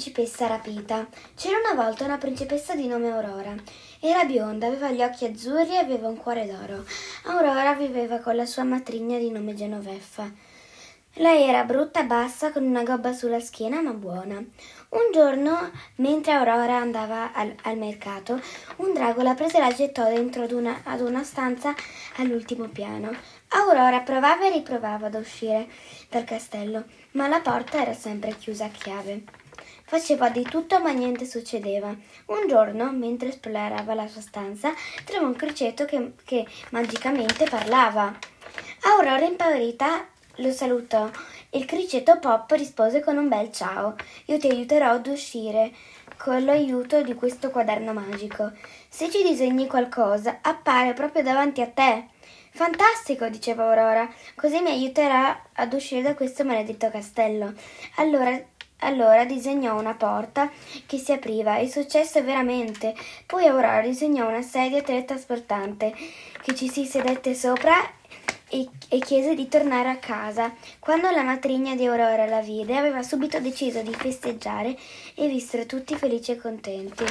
principessa rapita. C'era una volta una principessa di nome Aurora. Era bionda, aveva gli occhi azzurri e aveva un cuore d'oro. Aurora viveva con la sua matrigna di nome Genoveffa. Lei era brutta, bassa, con una gobba sulla schiena, ma buona. Un giorno, mentre Aurora andava al, al mercato, un drago la prese e la gettò dentro ad una, ad una stanza all'ultimo piano. Aurora provava e riprovava ad uscire dal castello, ma la porta era sempre chiusa a chiave. Faceva di tutto ma niente succedeva. Un giorno, mentre esplorava la sua stanza, trovò un criceto che, che magicamente parlava. Aurora impaurita lo salutò. Il criceto Pop rispose con un bel ciao. Io ti aiuterò ad uscire con l'aiuto di questo quaderno magico. Se ci disegni qualcosa, appare proprio davanti a te. Fantastico, diceva Aurora, così mi aiuterà ad uscire da questo maledetto castello. Allora, allora disegnò una porta che si apriva e successe veramente. Poi Aurora disegnò una sedia teletrasportante che ci si sedette sopra e, e chiese di tornare a casa. Quando la matrigna di Aurora la vide, aveva subito deciso di festeggiare e vissero tutti felici e contenti.